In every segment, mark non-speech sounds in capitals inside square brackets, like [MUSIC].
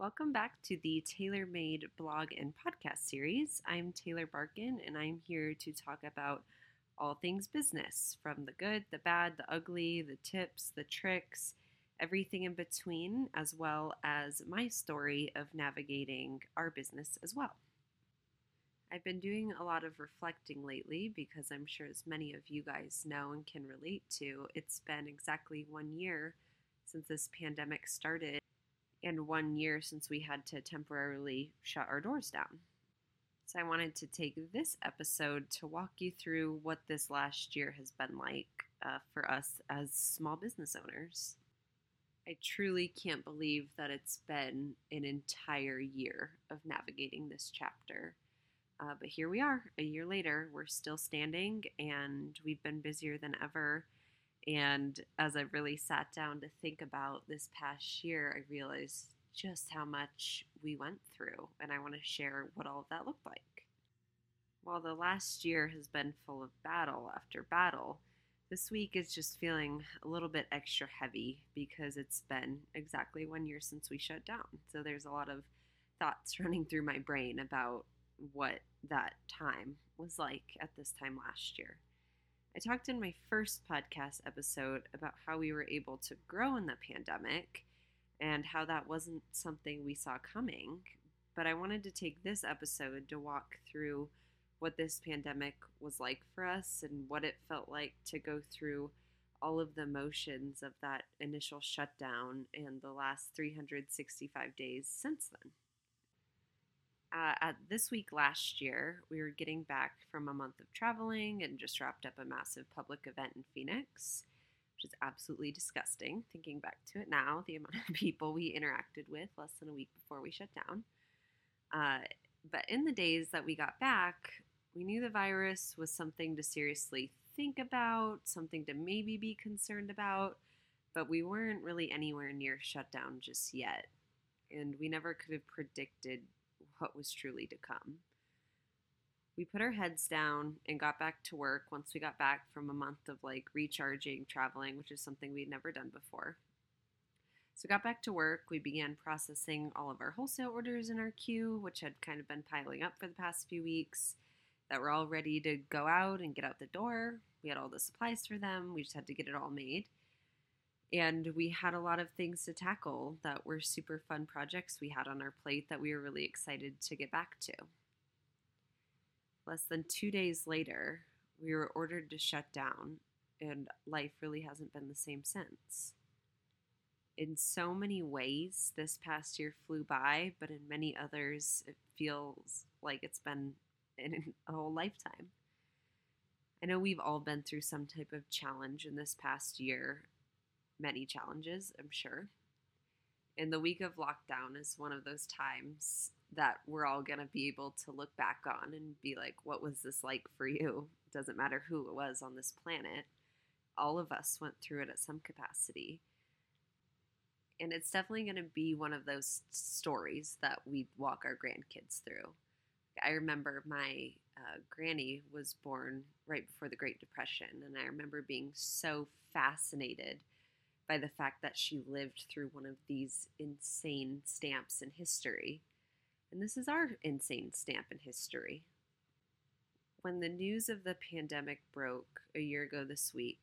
Welcome back to the Tailor Made blog and podcast series. I'm Taylor Barkin, and I'm here to talk about all things business from the good, the bad, the ugly, the tips, the tricks, everything in between, as well as my story of navigating our business as well. I've been doing a lot of reflecting lately because I'm sure, as many of you guys know and can relate to, it's been exactly one year since this pandemic started and one year since we had to temporarily shut our doors down. So, I wanted to take this episode to walk you through what this last year has been like uh, for us as small business owners. I truly can't believe that it's been an entire year of navigating this chapter. Uh, but here we are, a year later. We're still standing and we've been busier than ever. And as I really sat down to think about this past year, I realized just how much we went through. And I want to share what all of that looked like. While the last year has been full of battle after battle, this week is just feeling a little bit extra heavy because it's been exactly one year since we shut down. So there's a lot of thoughts [LAUGHS] running through my brain about what that time was like at this time last year. I talked in my first podcast episode about how we were able to grow in the pandemic and how that wasn't something we saw coming. But I wanted to take this episode to walk through what this pandemic was like for us and what it felt like to go through all of the motions of that initial shutdown and the last 365 days since then. Uh, at this week last year, we were getting back from a month of traveling and just wrapped up a massive public event in Phoenix, which is absolutely disgusting. Thinking back to it now, the amount of [LAUGHS] people we interacted with less than a week before we shut down. Uh, but in the days that we got back, we knew the virus was something to seriously think about, something to maybe be concerned about, but we weren't really anywhere near shutdown just yet. And we never could have predicted what was truly to come. We put our heads down and got back to work once we got back from a month of like recharging, traveling, which is something we'd never done before. So we got back to work. We began processing all of our wholesale orders in our queue, which had kind of been piling up for the past few weeks that were all ready to go out and get out the door. We had all the supplies for them. We just had to get it all made. And we had a lot of things to tackle that were super fun projects we had on our plate that we were really excited to get back to. Less than two days later, we were ordered to shut down, and life really hasn't been the same since. In so many ways, this past year flew by, but in many others, it feels like it's been in a [LAUGHS] whole lifetime. I know we've all been through some type of challenge in this past year, many challenges, I'm sure. And the week of lockdown is one of those times that we're all going to be able to look back on and be like, what was this like for you? Doesn't matter who it was on this planet. All of us went through it at some capacity. And it's definitely going to be one of those stories that we walk our grandkids through. I remember my uh, granny was born right before the Great Depression, and I remember being so fascinated by the fact that she lived through one of these insane stamps in history. And this is our insane stamp in history. When the news of the pandemic broke a year ago this week,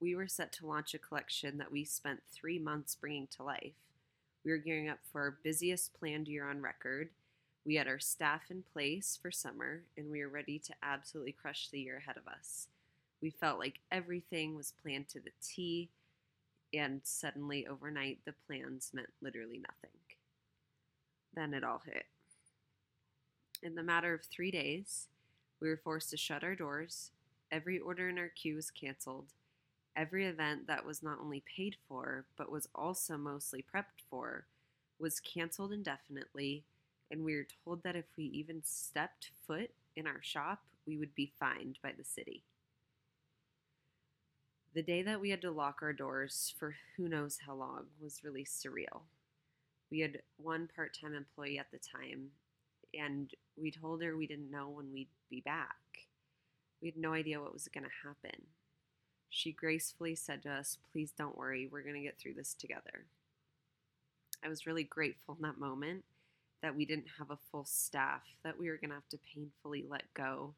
we were set to launch a collection that we spent three months bringing to life. We were gearing up for our busiest planned year on record. We had our staff in place for summer, and we were ready to absolutely crush the year ahead of us. We felt like everything was planned to the T, and suddenly overnight the plans meant literally nothing. Then it all hit. In the matter of three days, we were forced to shut our doors. Every order in our queue was canceled. Every event that was not only paid for, but was also mostly prepped for, was canceled indefinitely, and we were told that if we even stepped foot in our shop, we would be fined by the city. The day that we had to lock our doors for who knows how long was really surreal. We had one part time employee at the time, and we told her we didn't know when we'd be back. We had no idea what was going to happen. She gracefully said to us, Please don't worry, we're going to get through this together. I was really grateful in that moment that we didn't have a full staff that we were going to have to painfully let go.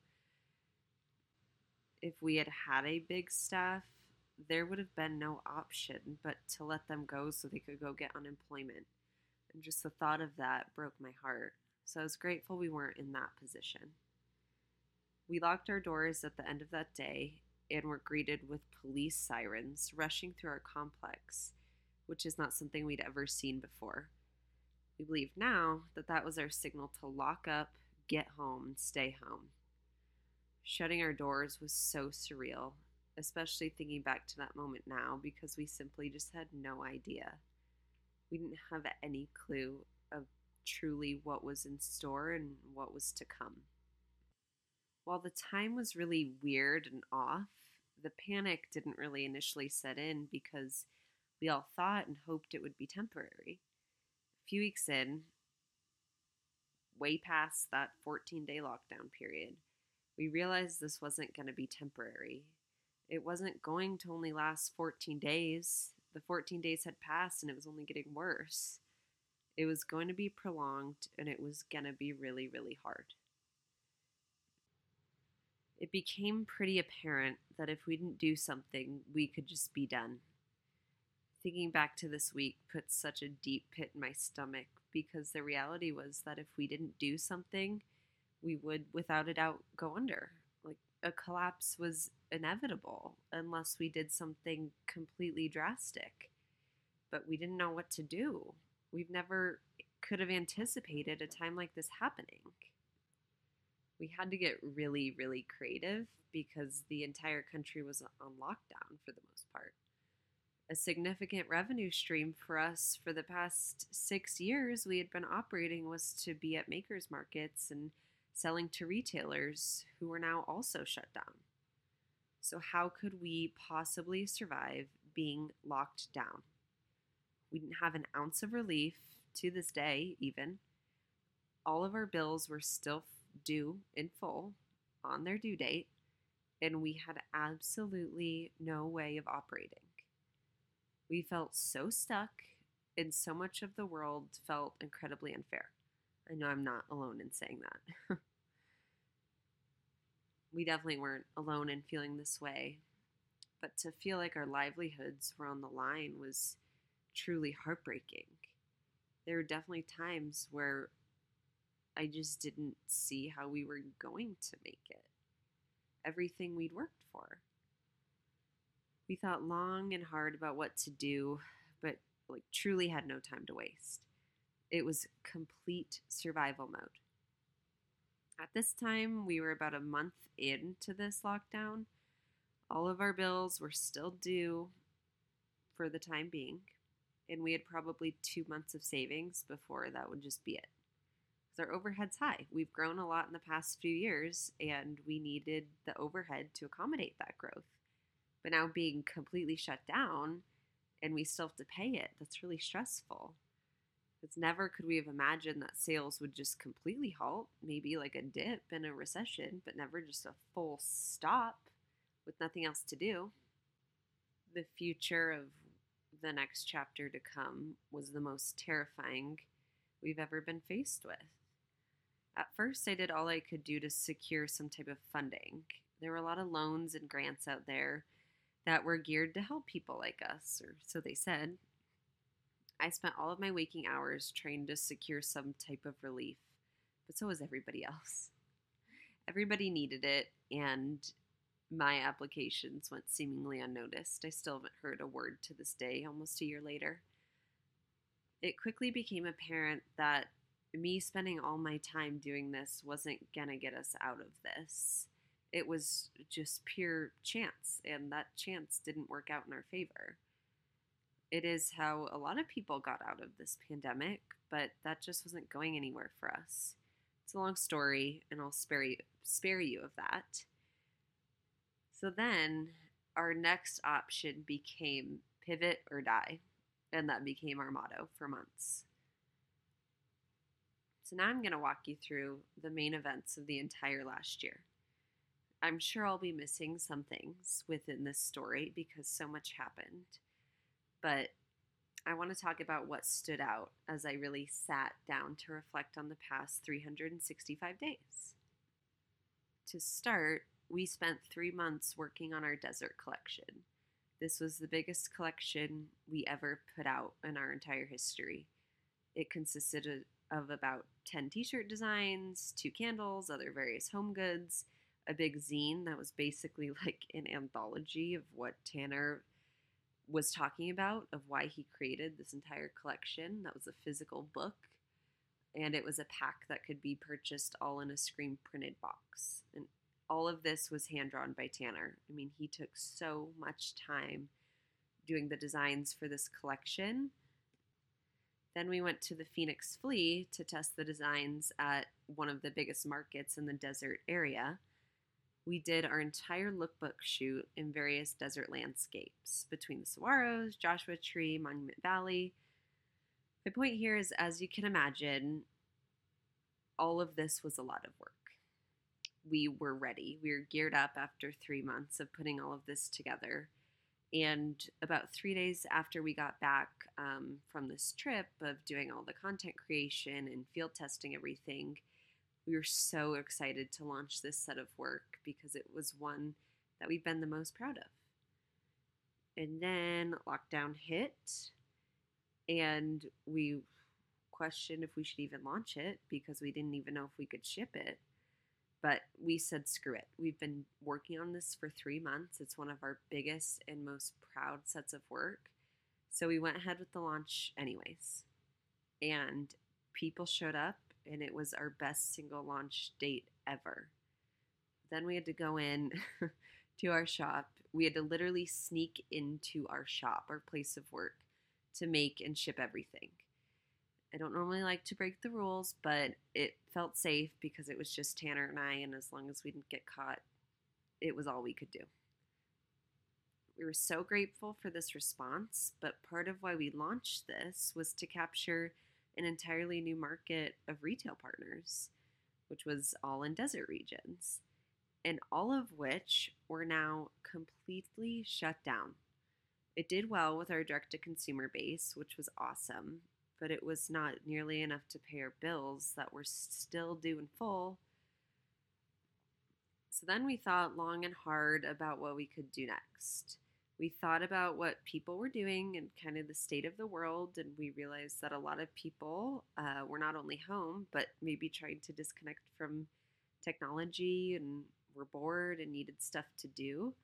If we had had a big staff, there would have been no option but to let them go so they could go get unemployment. And just the thought of that broke my heart. So I was grateful we weren't in that position. We locked our doors at the end of that day and were greeted with police sirens rushing through our complex, which is not something we'd ever seen before. We believe now that that was our signal to lock up, get home, stay home. Shutting our doors was so surreal, especially thinking back to that moment now because we simply just had no idea. We didn't have any clue of truly what was in store and what was to come. While the time was really weird and off, the panic didn't really initially set in because we all thought and hoped it would be temporary. A few weeks in, way past that 14 day lockdown period, we realized this wasn't going to be temporary. It wasn't going to only last 14 days. The 14 days had passed and it was only getting worse. It was going to be prolonged and it was going to be really, really hard. It became pretty apparent that if we didn't do something, we could just be done. Thinking back to this week put such a deep pit in my stomach because the reality was that if we didn't do something, we would without a doubt go under. A collapse was inevitable unless we did something completely drastic. But we didn't know what to do. We've never could have anticipated a time like this happening. We had to get really, really creative because the entire country was on lockdown for the most part. A significant revenue stream for us for the past six years we had been operating was to be at makers markets and selling to retailers who were now also shut down. So, how could we possibly survive being locked down? We didn't have an ounce of relief to this day, even. All of our bills were still due in full on their due date, and we had absolutely no way of operating. We felt so stuck, and so much of the world felt incredibly unfair. I know I'm not alone in saying that. [LAUGHS] we definitely weren't alone in feeling this way, but to feel like our livelihoods were on the line was truly heartbreaking. There were definitely times where I just didn't see how we were going to make it. Everything we'd worked for. We thought long and hard about what to do, but like truly had no time to waste. It was complete survival mode. At this time, we were about a month into this lockdown. All of our bills were still due for the time being, and we had probably two months of savings before that would just be it. Because our overhead's high. We've grown a lot in the past few years, and we needed the overhead to accommodate that growth. But now being completely shut down and we still have to pay it, that's really stressful. It's never could we have imagined that sales would just completely halt, maybe like a dip in a recession, but never just a full stop with nothing else to do. The future of the next chapter to come was the most terrifying we've ever been faced with. At first, I did all I could do to secure some type of funding. There were a lot of loans and grants out there that were geared to help people like us, or so they said. I spent all of my waking hours trying to secure some type of relief, but so was everybody else. Everybody needed it, and my applications went seemingly unnoticed. I still haven't heard a word to this day, almost a year later. It quickly became apparent that me spending all my time doing this wasn't gonna get us out of this. It was just pure chance, and that chance didn't work out in our favor it is how a lot of people got out of this pandemic, but that just wasn't going anywhere for us. It's a long story, and I'll spare you, spare you of that. So then our next option became pivot or die, and that became our motto for months. So now I'm going to walk you through the main events of the entire last year. I'm sure I'll be missing some things within this story because so much happened but I want to talk about what stood out as I really sat down to reflect on the past 365 days. To start, we spent three months working on our desert collection. This was the biggest collection we ever put out in our entire history. It consisted of about 10 t shirt designs, two candles, other various home goods, a big zine that was basically like an anthology of what Tanner was talking about of why he created this entire collection. That was a physical book, and it was a pack that could be purchased all in a screen printed box. And all of this was hand drawn by Tanner. I mean, he took so much time doing the designs for this collection. Then we went to the Phoenix Flea to test the designs at one of the biggest markets in the desert area we did our entire lookbook shoot in various desert landscapes between the saguaros, Joshua Tree, Monument Valley. My point here is, as you can imagine, all of this was a lot of work. We were ready. We were geared up after three months of putting all of this together. And about three days after we got back um, from this trip of doing all the content creation and field testing everything, we were so excited to launch this set of work because it was one that we've been the most proud of. And then lockdown hit, and we questioned if we should even launch it because we didn't even know if we could ship it. But we said, screw it. We've been working on this for three months. It's one of our biggest and most proud sets of work. So we went ahead with the launch, anyways. And people showed up and it was our best single launch date ever. Then we had to go in [LAUGHS] to our shop. We had to literally sneak into our shop, our place of work, to make and ship everything. I don't normally like to break the rules, but it felt safe because it was just Tanner and I, and as long as we didn't get caught, it was all we could do. We were so grateful for this response, but part of why we launched this was to capture an entirely new market of retail partners, which was all in desert regions, and all of which were now completely shut down. It did well with our direct to consumer base, which was awesome, but it was not nearly enough to pay our bills that were still due in full. So then we thought long and hard about what we could do next we thought about what people were doing and kind of the state of the world, and we realized that a lot of people uh, were not only home, but maybe trying to disconnect from technology and were bored and needed stuff to do.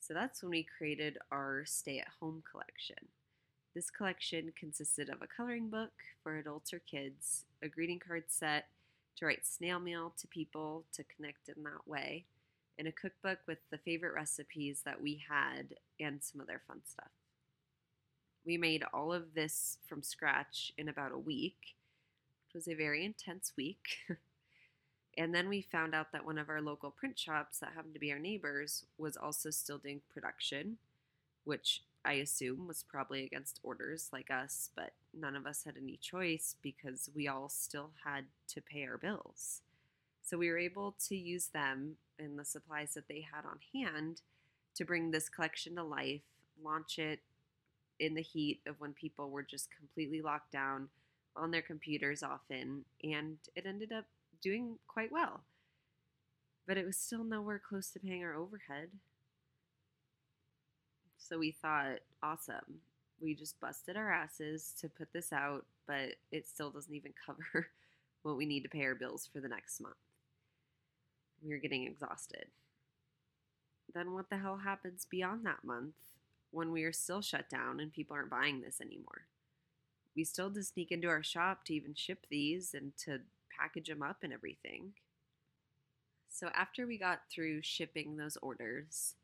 So that's when we created our stay at home collection. This collection consisted of a coloring book for adults or kids, a greeting card set to write snail mail to people to connect in that way in a cookbook with the favorite recipes that we had and some other fun stuff. We made all of this from scratch in about a week, which was a very intense week. [LAUGHS] and then we found out that one of our local print shops that happened to be our neighbors was also still doing production, which I assume was probably against orders like us, but none of us had any choice because we all still had to pay our bills. So we were able to use them and the supplies that they had on hand to bring this collection to life, launch it in the heat of when people were just completely locked down on their computers often, and it ended up doing quite well. But it was still nowhere close to paying our overhead. So we thought, awesome. We just busted our asses to put this out, but it still doesn't even [LAUGHS] cover what we need to pay our bills for the next month we were getting exhausted. Then what the hell happens beyond that month when we are still shut down and people aren't buying this anymore? We still had to sneak into our shop to even ship these and to package them up and everything. So after we got through shipping those orders,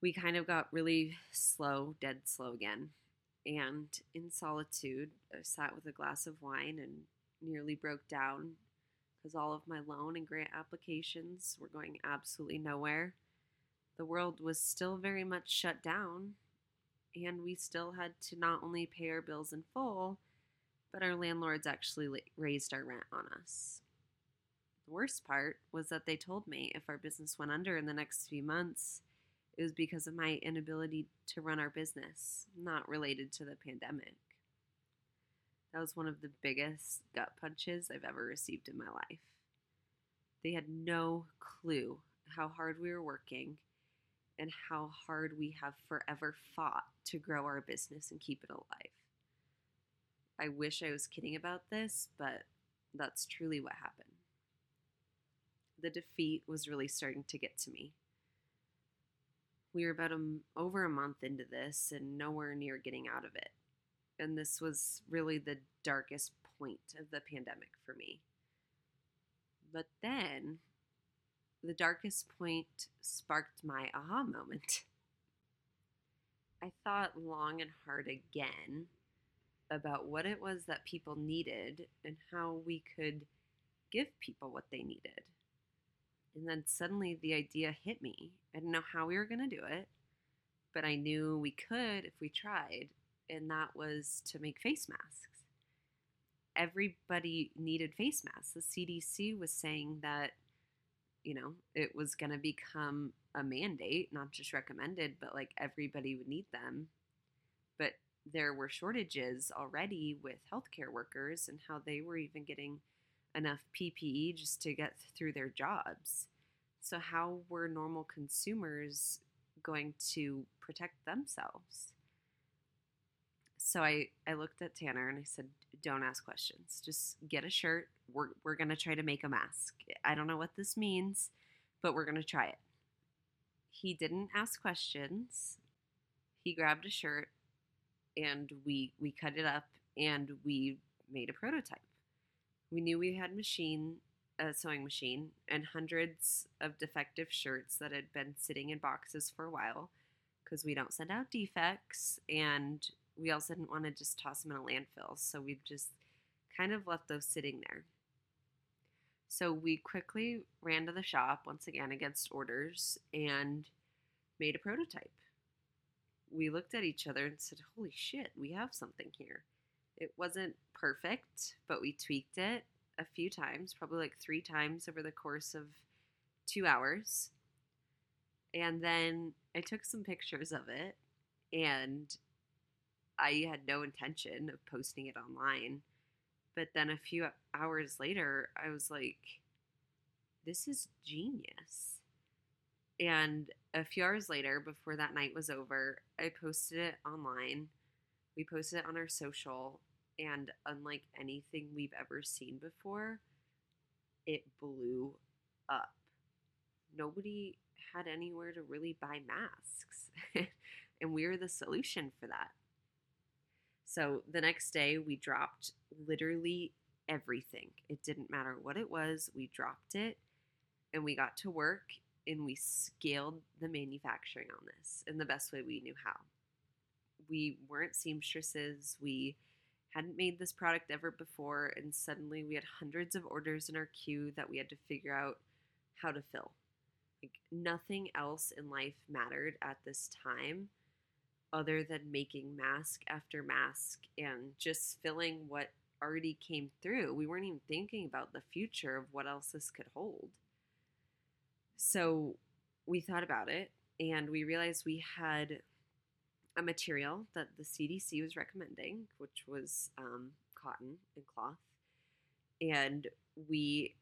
we kind of got really slow, dead slow again. And in solitude, I sat with a glass of wine and nearly broke down because all of my loan and grant applications were going absolutely nowhere. The world was still very much shut down, and we still had to not only pay our bills in full, but our landlords actually raised our rent on us. The worst part was that they told me if our business went under in the next few months, it was because of my inability to run our business, not related to the pandemic. That was one of the biggest gut punches I've ever received in my life. They had no clue how hard we were working and how hard we have forever fought to grow our business and keep it alive. I wish I was kidding about this, but that's truly what happened. The defeat was really starting to get to me. We were about a, over a month into this and nowhere near getting out of it. And this was really the darkest point of the pandemic for me. But then the darkest point sparked my aha moment. [LAUGHS] I thought long and hard again about what it was that people needed and how we could give people what they needed. And then suddenly the idea hit me. I didn't know how we were going to do it, but I knew we could if we tried, and that was to make face masks. Everybody needed face masks. The CDC was saying that, you know, it was going to become a mandate, not just recommended, but like everybody would need them. But there were shortages already with healthcare workers and how they were even getting enough PPE just to get through their jobs. So, how were normal consumers going to protect themselves? So, I, I looked at Tanner and I said, Don't ask questions. Just get a shirt. We're, we're going to try to make a mask. I don't know what this means, but we're going to try it. He didn't ask questions. He grabbed a shirt and we we cut it up and we made a prototype. We knew we had machine a sewing machine and hundreds of defective shirts that had been sitting in boxes for a while because we don't send out defects and we also didn't want to just toss them in a landfill. So we just kind of left those sitting there. So we quickly ran to the shop once again against orders and made a prototype we looked at each other and said, Holy shit, we have something here. It wasn't perfect, but we tweaked it a few times, probably like three times over the course of two hours. And then I took some pictures of it, and I had no intention of posting it online. But then a few hours later, I was like, this is genius. And a few hours later, before that night was over, I posted it online. We posted it on our social, and unlike anything we've ever seen before, it blew up. Nobody had anywhere to really buy masks, [LAUGHS] and we were the solution for that. So the next day, we dropped literally everything. It didn't matter what it was, we dropped it and we got to work and we scaled the manufacturing on this in the best way we knew how. We weren't seamstresses. We hadn't made this product ever before, and suddenly we had hundreds of orders in our queue that we had to figure out how to fill. Like nothing else in life mattered at this time other than making mask after mask and just filling what already came through. We weren't even thinking about the future of what else this could hold. So we thought about it and we realized we had a material that the CDC was recommending, which was um, cotton and cloth. And we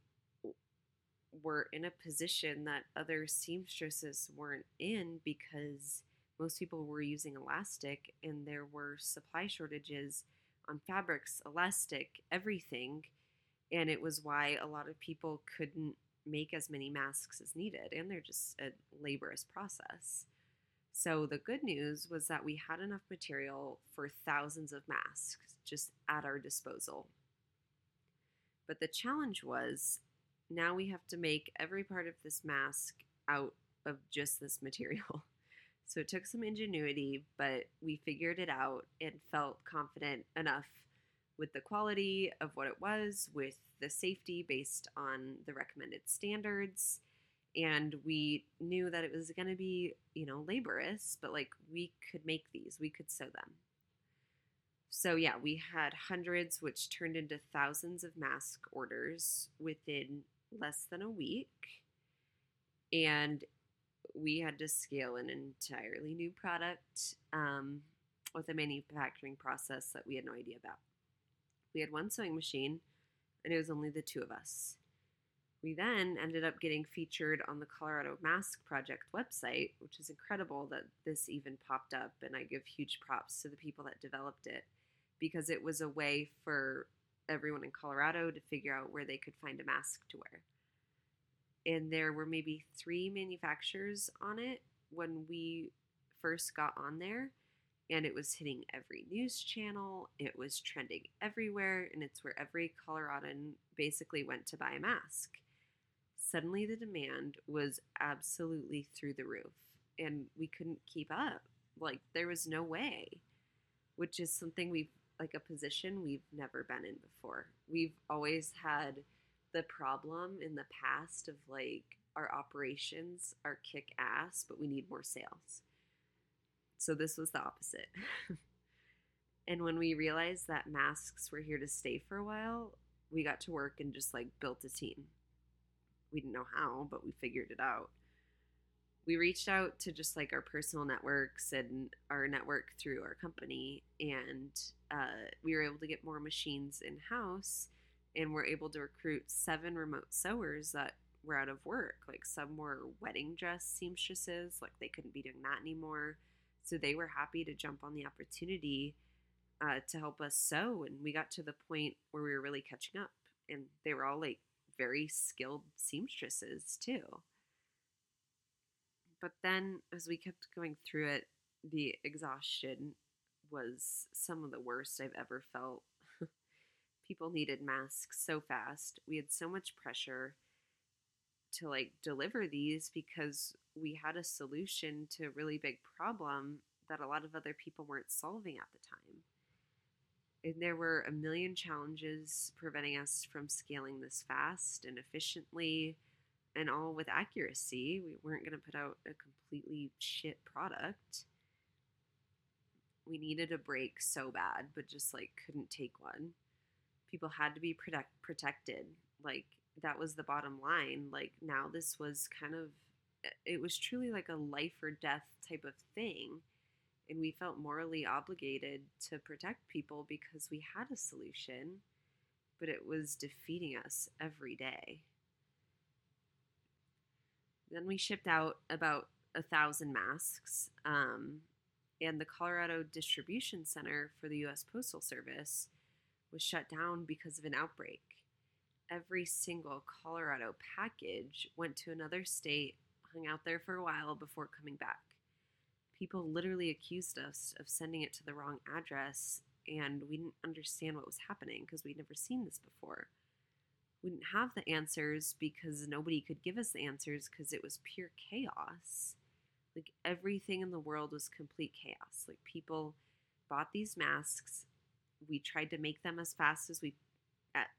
were in a position that other seamstresses weren't in because most people were using elastic and there were supply shortages on fabrics, elastic, everything. And it was why a lot of people couldn't make as many masks as needed, and they're just a laborious process. So the good news was that we had enough material for thousands of masks just at our disposal. But the challenge was now we have to make every part of this mask out of just this [LAUGHS] material. So it took some ingenuity, but we figured it out and felt confident enough with the quality of what it was, with the safety based on the recommended standards. And we knew that it was going to be, you know, laborious, but like we could make these, we could sew them. So, yeah, we had hundreds, which turned into thousands of mask orders within less than a week. And we had to scale an entirely new product um, with a manufacturing process that we had no idea about. We had one sewing machine, and it was only the two of us. We then ended up getting featured on the Colorado Mask Project website, which is incredible that this even popped up, and I give huge props to the people that developed it because it was a way for everyone in Colorado to figure out where they could find a mask to wear. And there were maybe three manufacturers on it when we first got on there, and it was hitting every news channel. It was trending everywhere, and it's where every Coloradan basically went to buy a mask. Suddenly, the demand was absolutely through the roof, and we couldn't keep up. Like, there was no way, which is something we've like a position we've never been in before. We've always had the problem in the past of like our operations are kick ass, but we need more sales. So this was the opposite. [LAUGHS] and when we realized that masks were here to stay for a while, we got to work and just like built a team. We didn't know how, but we figured it out we reached out to just like our personal networks and our network through our company and uh, we were able to get more machines in house and we're able to recruit seven remote sewers that were out of work. Like some were wedding dress seamstresses like they couldn't be doing that anymore. So they were happy to jump on the opportunity uh, to help us sew and we got to the point where we were really catching up and they were all like very skilled seamstresses too. But then as we kept going through it, the exhaustion was some of the worst I've ever felt. People needed masks so fast. We had so much pressure to like deliver these because we had a solution to a really big problem that a lot of other people weren't solving at the time. And there were a million challenges preventing us from scaling this fast and efficiently and all with accuracy. We weren't going to put out a completely shit product. We needed a break so bad, but just like couldn't take one. People had to be protect- protected. Like that was the bottom line. Like now this was kind of it was truly like a life or death type of thing. And we felt morally obligated to protect people because we had a solution, but it was defeating us every day. Then we shipped out about a thousand masks. Um, and the Colorado Distribution Center for the U.S. Postal Service was shut down because of an outbreak. Every single Colorado package went to another state, hung out there for a while before coming back. People literally accused us of sending it to the wrong address, and we didn't understand what was happening because we'd never seen this before we didn't have the answers because nobody could give us the answers because it was pure chaos. Like everything in the world was complete chaos. Like people bought these masks. We tried to make them as fast as we,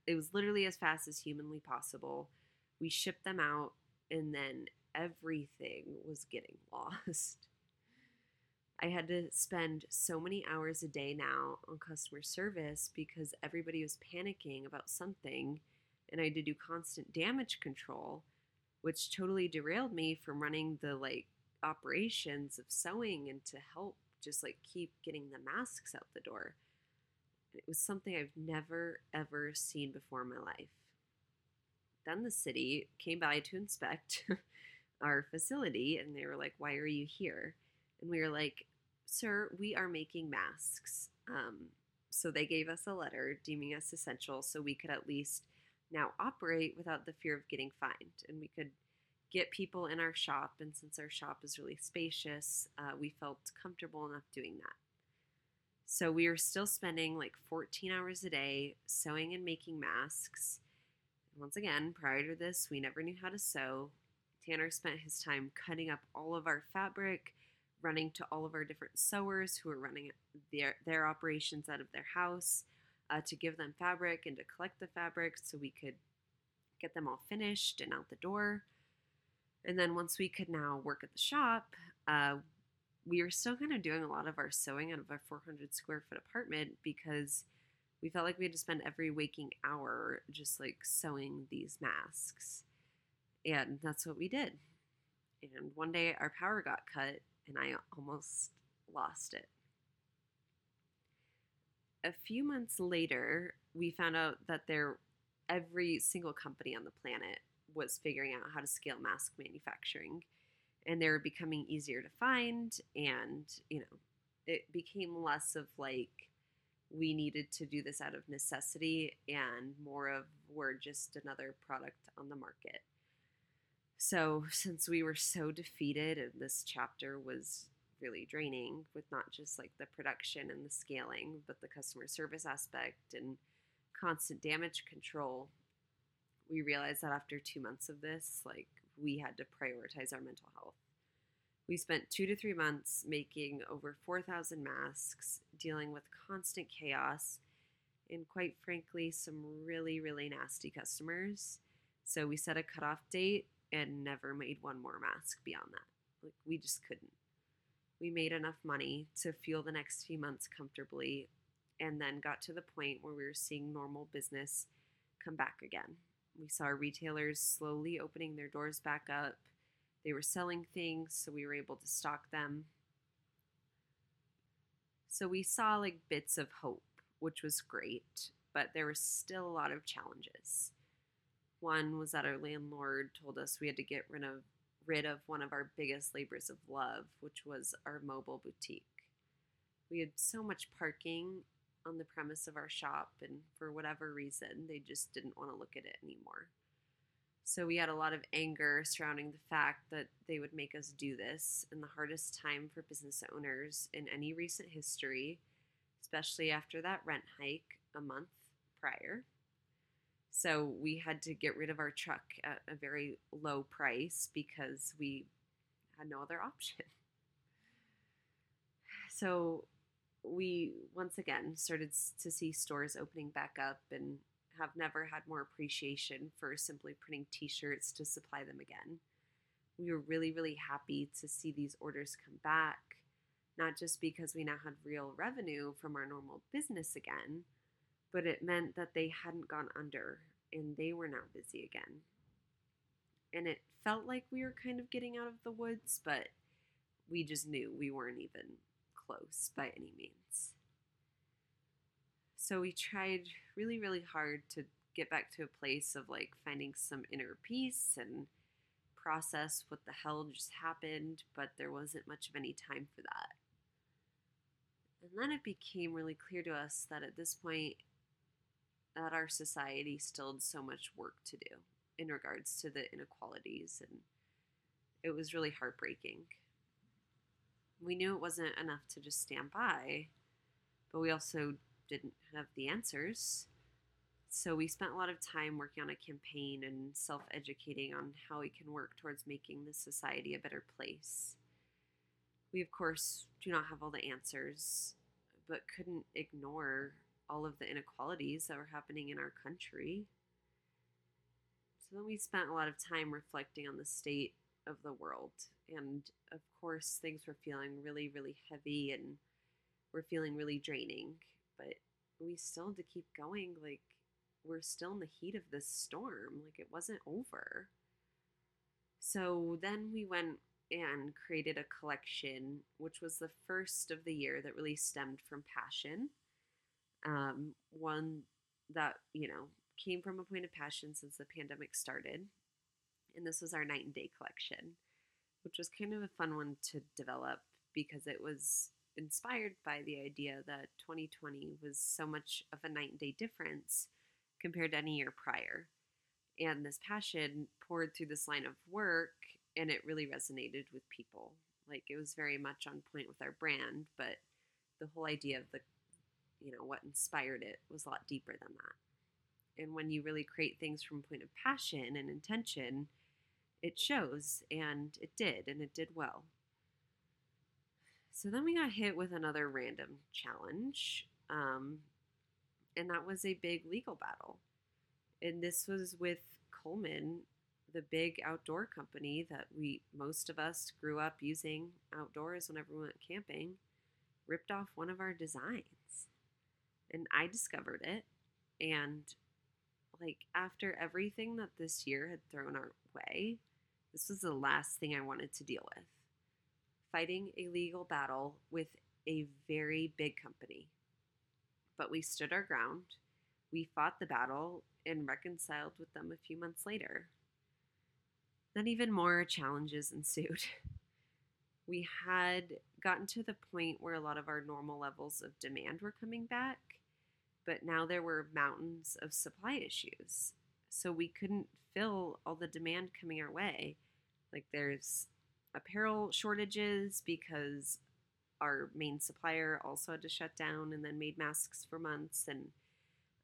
it was literally as fast as humanly possible. We shipped them out, and then everything was getting [LAUGHS] lost. I had to spend so many hours a day now on customer service because everybody was panicking about something and I had to do constant damage control, which totally derailed me from running the like operations of sewing and to help just like keep getting the masks out the door. It was something I've never ever seen before in my life. Then the city came by to inspect [LAUGHS] our facility and they were like, Why are you here? And we were like, Sir, we are making masks. Um, so they gave us a letter deeming us essential so we could at least now operate without the fear of getting fined. And we could get people in our shop. And since our shop is really spacious, uh, we felt comfortable enough doing that. So we were still spending like 14 hours a day sewing and making masks. Once again, prior to this, we never knew how to sew. Tanner spent his time cutting up all of our fabric, running to all of our different sewers who were running their, their operations out of their house uh, to give them fabric and to collect the fabric so we could get them all finished and out the door. And then once we could now work at the shop, uh, we were still kind of doing a lot of our sewing out of our 400 square foot apartment because we felt like we had to spend every waking hour just like sewing these masks. And that's what we did. And one day our power got cut and I almost lost it. A few months later, we found out that there every single company on the planet was figuring out how to scale mask manufacturing and they were becoming easier to find and you know it became less of like we needed to do this out of necessity and more of we're just another product on the market. So since we were so defeated and this chapter was really draining with not just like the production and the scaling but the customer service aspect and constant damage control we realized that after two months of this like we had to prioritize our mental health we spent two to three months making over 4,000 masks, dealing with constant chaos, and quite frankly, some really, really nasty customers. So we set a cutoff date and never made one more mask beyond that. Like, we just couldn't. We made enough money to fuel the next few months comfortably and then got to the point where we were seeing normal business come back again. We saw retailers slowly opening their doors back up they were selling things, so we were able to stock them. So we saw like bits of hope, which was great, but there was still a lot of challenges. One was that our landlord told us we had to get rid of rid of one of our biggest labors of love, which was our mobile boutique. We had so much parking on the premise of our shop, and for whatever reason, they just didn't want to look at it anymore. So we had a lot of anger surrounding the fact that they would make us do this in the hardest time for business owners in any recent history, especially after that rent hike a month prior. So we had to get rid of our truck at a very low price because we had no other option. So we once again started to see stores opening back up and have never had more appreciation for simply printing t shirts to supply them again. We were really, really happy to see these orders come back, not just because we now had real revenue from our normal business again, but it meant that they hadn't gone under and they were now busy again. And it felt like we were kind of getting out of the woods, but we just knew we weren't even close by any means. So we tried really, really hard to get back to a place of like finding some inner peace and process what the hell just happened, but there wasn't much of any time for that. And then it became really clear to us that at this point, that our society still had so much work to do in regards to the inequalities, and it was really heartbreaking. We knew it wasn't enough to just stand by, but we also didn't have the answers. So we spent a lot of time working on a campaign and self educating on how we can work towards making this society a better place. We, of course, do not have all the answers, but couldn't ignore all of the inequalities that were happening in our country. So then we spent a lot of time reflecting on the state of the world. And of course, things were feeling really, really heavy and were feeling really draining but we still had to keep going. Like, we're still in the heat of this storm. Like, it wasn't over. So then we went and created a collection, which was the first of the year that really stemmed from passion. Um, one that, you know, came from a point of passion since the pandemic started. And this was our night and day collection, which was kind of a fun one to develop because it was inspired by the idea that 2020 was so much of a night and day difference compared to any year prior. And this passion poured through this line of work and it really resonated with people. Like it was very much on point with our brand, but the whole idea of the, you know, what inspired it was a lot deeper than that. And when you really create things from a point of passion and intention, it shows, and it did, and it did well. So then we got hit with another random challenge, um, and that was a big legal battle. And this was with Coleman, the big outdoor company that we most of us grew up using outdoors whenever we went camping, ripped off one of our designs. And I discovered it. And like after everything that this year had thrown our way, This was the last thing I wanted to deal with. Fighting a legal battle with a very big company. But we stood our ground, we fought the battle, and reconciled with them a few months later. Then, even more challenges ensued. [LAUGHS] We had gotten to the point where a lot of our normal levels of demand were coming back, but now there were mountains of supply issues. So we couldn't fill all the demand coming our way. Like, there's apparel shortages because our main supplier also had to shut down and then made masks for months and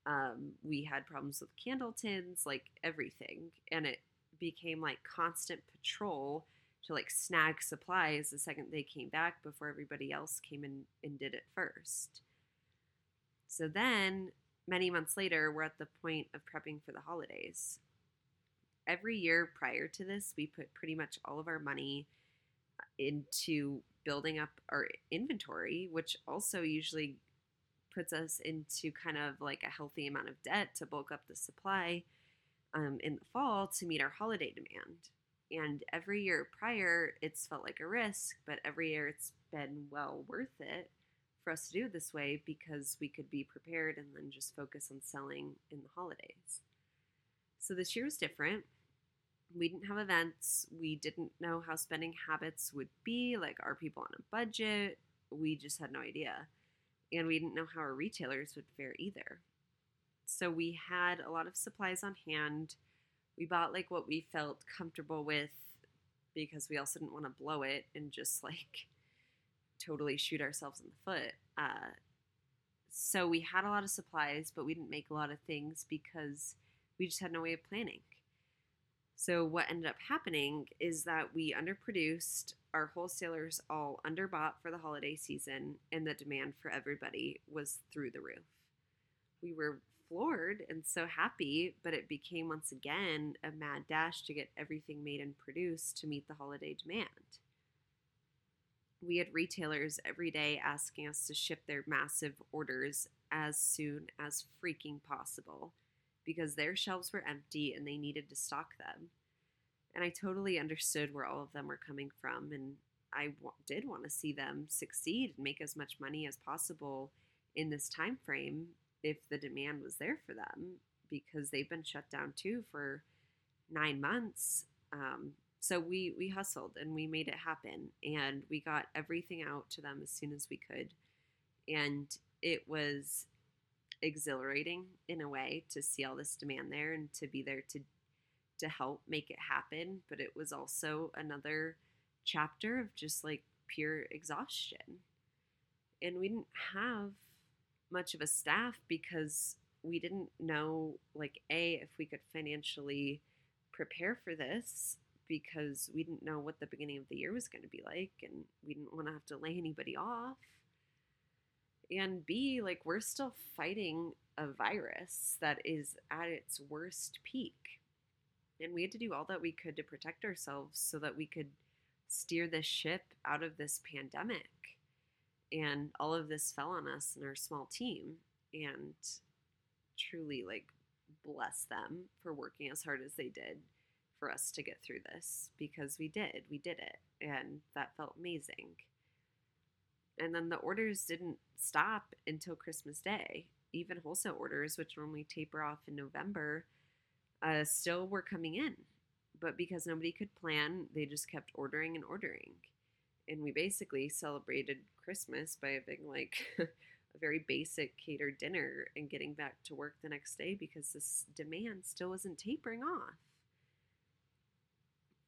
um, we had problems with candle tins like everything and it became like constant patrol to like snag supplies the second they came back before everybody else came in and did it first so then many months later we're at the point of prepping for the holidays every year prior to this we put pretty much all of our money into building up our inventory, which also usually puts us into kind of like a healthy amount of debt to bulk up the supply um, in the fall to meet our holiday demand. And every year prior, it's felt like a risk, but every year it's been well worth it for us to do it this way because we could be prepared and then just focus on selling in the holidays. So this year was different we didn't have events. We didn't know how spending habits would be. Like, are people on a budget? We just had no idea. And we didn't know how our retailers would fare either. So we had a lot of supplies on hand. We bought like what we felt comfortable with because we also didn't want to blow it and just [LAUGHS] like totally shoot ourselves in the foot. Uh, so we had a lot of supplies, but we didn't make a lot of things because we just had no way of planning. So, what ended up happening is that we underproduced, our wholesalers all underbought for the holiday season, and the demand for everybody was through the roof. We were floored and so happy, but it became once again a mad dash to get everything made and produced to meet the holiday demand. We had retailers every day asking us to ship their massive orders as soon as freaking possible because their shelves were empty and they needed to stock them. And I totally understood where all of them were coming from. And I w- did want to see them succeed and make as much money as possible in this time frame if the demand was there for them because they've been shut down too for nine months. Um, so we we hustled and we made it happen and we got everything out to them as soon as we could. And it was exhilarating in a way to see all this demand there and to be there to to help make it happen but it was also another chapter of just like pure exhaustion. And we didn't have much of a staff because we didn't know like a if we could financially prepare for this because we didn't know what the beginning of the year was going to be like and we didn't want to have to lay anybody off and B, like we're still fighting a virus that is at its worst peak. And we had to do all that we could to protect ourselves so that we could steer this ship out of this pandemic. And all of this fell on us and our small team. And truly, like, bless them for working as hard as they did for us to get through this because we did. We did it. And that felt amazing. And then the orders didn't stop until Christmas Day. Even wholesale orders, which normally taper off in November, uh, still were coming in. But because nobody could plan, they just kept ordering and ordering. And we basically celebrated Christmas by having like [LAUGHS] a very basic catered dinner and getting back to work the next day because this demand still wasn't tapering off.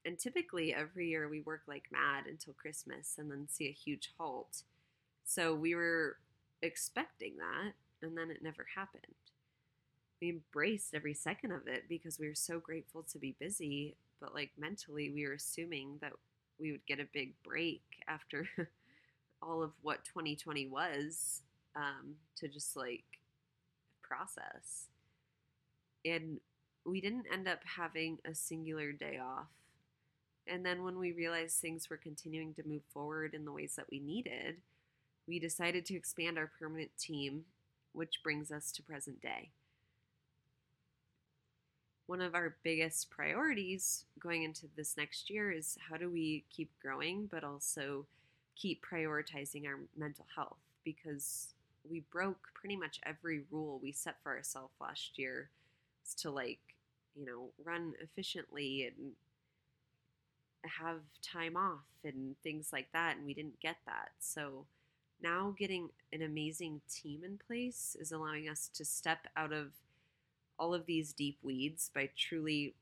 And typically every year we work like mad until Christmas and then see a huge halt so we were expecting that, and then it never happened. We embraced every second of it because we were so grateful to be busy, but like mentally, we were assuming that we would get a big break after [LAUGHS] all of what 2020 was um, to just like process. And we didn't end up having a singular day off. And then when we realized things were continuing to move forward in the ways that we needed, we decided to expand our permanent team, which brings us to present day. one of our biggest priorities going into this next year is how do we keep growing, but also keep prioritizing our mental health because we broke pretty much every rule we set for ourselves last year to like, you know, run efficiently and have time off and things like that. And we didn't get that. So now getting an amazing team in place is allowing us to step out of all of these deep weeds by truly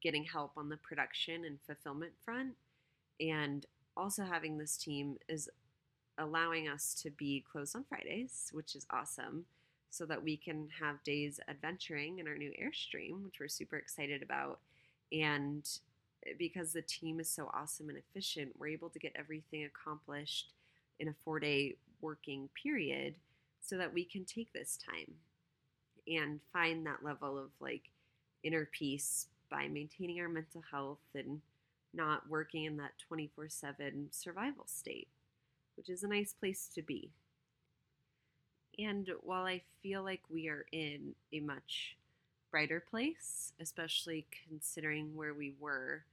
getting help on the production and fulfillment front. And also having this team is allowing us to be closed on Fridays, which is awesome, so that we can have days adventuring in our new Airstream, which we're super excited about. And Eh, because the team is so awesome and efficient, we're able to get everything accomplished in a four day working period so that we can take this time and find that level of like inner peace by maintaining our mental health and not working in that 24 7 survival state, which is a nice place to be. And while I feel like we are in a much brighter place, especially considering where we were,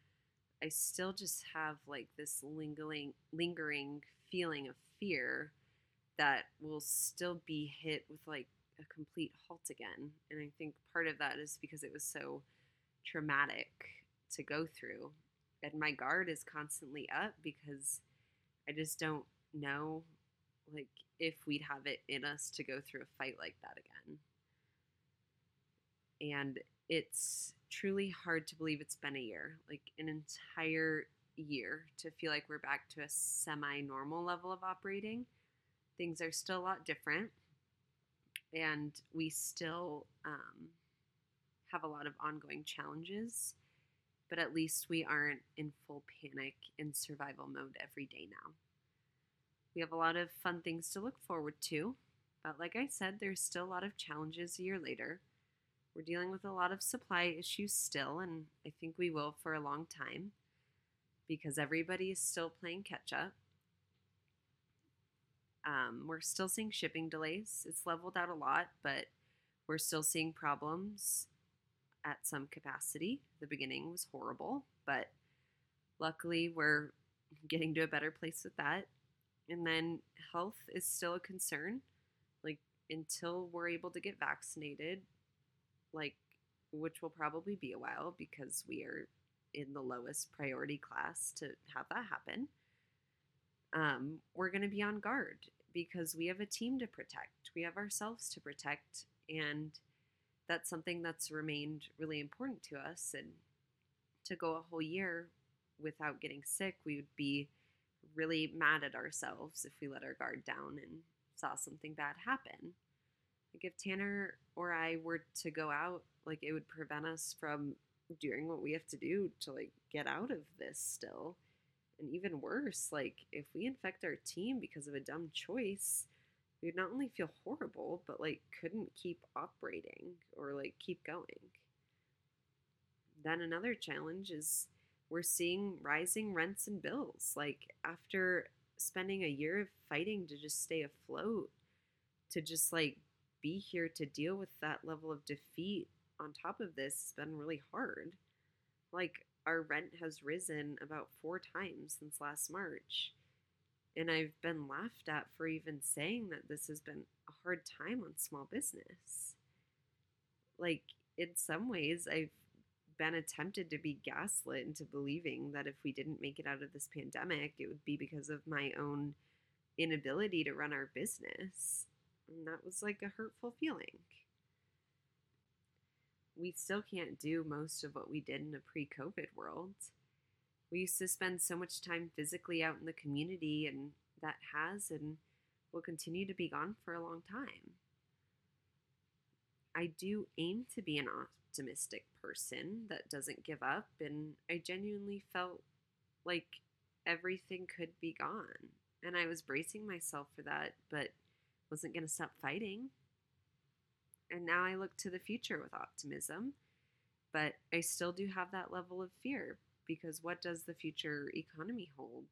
I still just have like this lingering lingering feeling of fear that we'll still be hit with like a complete halt again. And I think part of that is because it was so traumatic to go through. And my guard is constantly up because I just don't know like if we'd have it in us to go through a fight like that again. And it's truly hard to believe it's been a year, like an entire year to feel like we're back to a semi normal level of operating. Things are still a lot different, and we still um, have a lot of ongoing challenges, but at least we aren't in full panic and survival mode every day now. We have a lot of fun things to look forward to, but like I said, there's still a lot of challenges a year later. We're dealing with a lot of supply issues still, and I think we will for a long time because everybody is still playing catch up. Um, we're still seeing shipping delays. It's leveled out a lot, but we're still seeing problems at some capacity. The beginning was horrible, but luckily we're getting to a better place with that. And then health is still a concern. Like until we're able to get vaccinated, like which will probably be a while because we are in the lowest priority class to have that happen. Um, we're going to be on guard because we have a team to protect. We have ourselves to protect. And that's something that's remained really important to us. And to go a whole year without getting sick, we would be really mad at ourselves if we let our guard down and saw something bad happen. Like if Tanner or I were to go out, like it would prevent us from doing what we have to do to like get out of this still. And even worse, like if we infect our team because of a dumb choice, we would not only feel horrible, but like couldn't keep operating or like keep going. Then another challenge is we're seeing rising rents and bills. Like after spending a year of fighting to just stay afloat, to just like be here to deal with that level of defeat on top of this has been really hard. Like, our rent has risen about four times since last March. And I've been laughed at for even saying that this has been a hard time on small business. Like, in some ways, I've been attempted to be gaslit into believing that if we didn't make it out of this pandemic, it would be because of my own inability to run our business. And that was like a hurtful feeling we still can't do most of what we did in a pre COVID world. We used to spend so much time physically out in the community, and that has and will continue to be gone for a long time. I do aim to be an optimistic person that doesn't give up, and I genuinely felt like everything could be gone. And I was bracing myself for that, but wasn't going to stop fighting. And now I look to the future with optimism, but I still do have that level of fear because what does the future economy hold?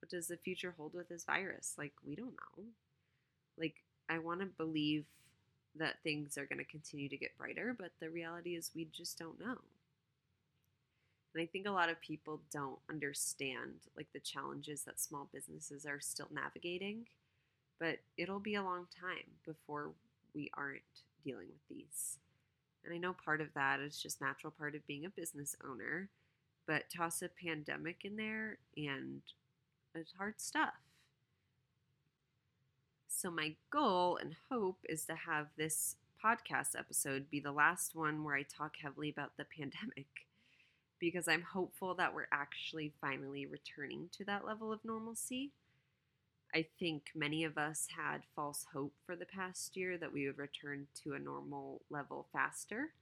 What does the future hold with this virus? Like, we don't know. Like, I want to believe that things are going to continue to get brighter, but the reality is we just don't know. And I think a lot of people don't understand like the challenges that small businesses are still navigating, but it'll be a long time before we aren't dealing with these. And I know part of that is just natural part of being a business owner, but toss a pandemic in there and it's hard stuff. So, my goal and hope is to have this podcast episode be the last one where I talk heavily about the [LAUGHS] pandemic because I'm hopeful that we're actually finally returning to that level of normalcy. I think many of us had false hope for the past year that we would return to a normal level faster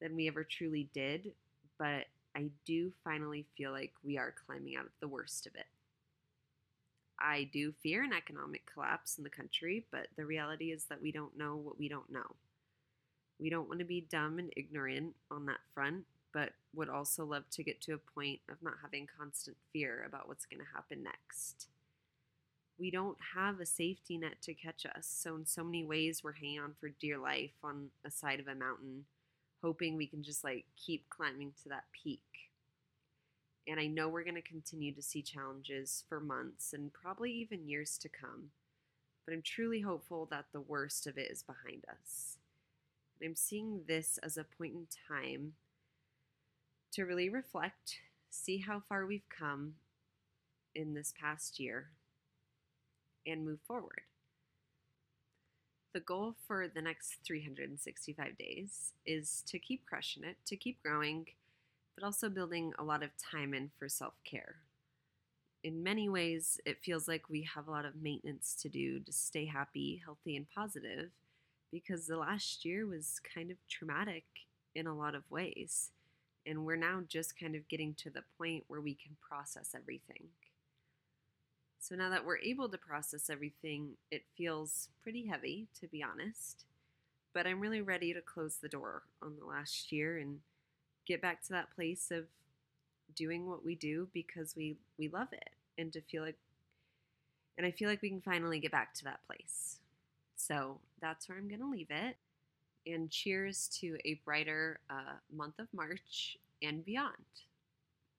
than we ever truly did, but I do finally feel like we are climbing out of the worst of it. I do fear an economic collapse in the country, but the reality is that we don't know what we don't know. We don't want to be dumb and ignorant on that front, but would also love to get to a point of not having constant fear about what's going to happen next. We don't have a safety net to catch us, so in so many ways, we're hanging on for dear life on a side of a mountain hoping we can just like keep climbing to that peak. And I know we're going to continue to see challenges for months and probably even years to come. But I'm truly hopeful that the worst of it is behind us. And I'm seeing this as a point in time to really reflect, see how far we've come in this past year, and move forward the goal for the next 365 days is to keep crushing it, to keep growing, but also building a lot of time in for self care. In many ways, it feels like we have a lot of maintenance to do to stay happy, healthy, and positive because the last year was kind of traumatic in a lot of ways. And we're now just kind of getting to the point where we can process everything. So now that we're able to process everything, it feels pretty heavy, to be honest. But I'm really ready to close the door on the last year and get back to that place of doing what we do because we, we love it and to feel like, and I feel like we can finally get back to that place. So that's where I'm going to leave it. And cheers to a brighter uh, month of March and beyond.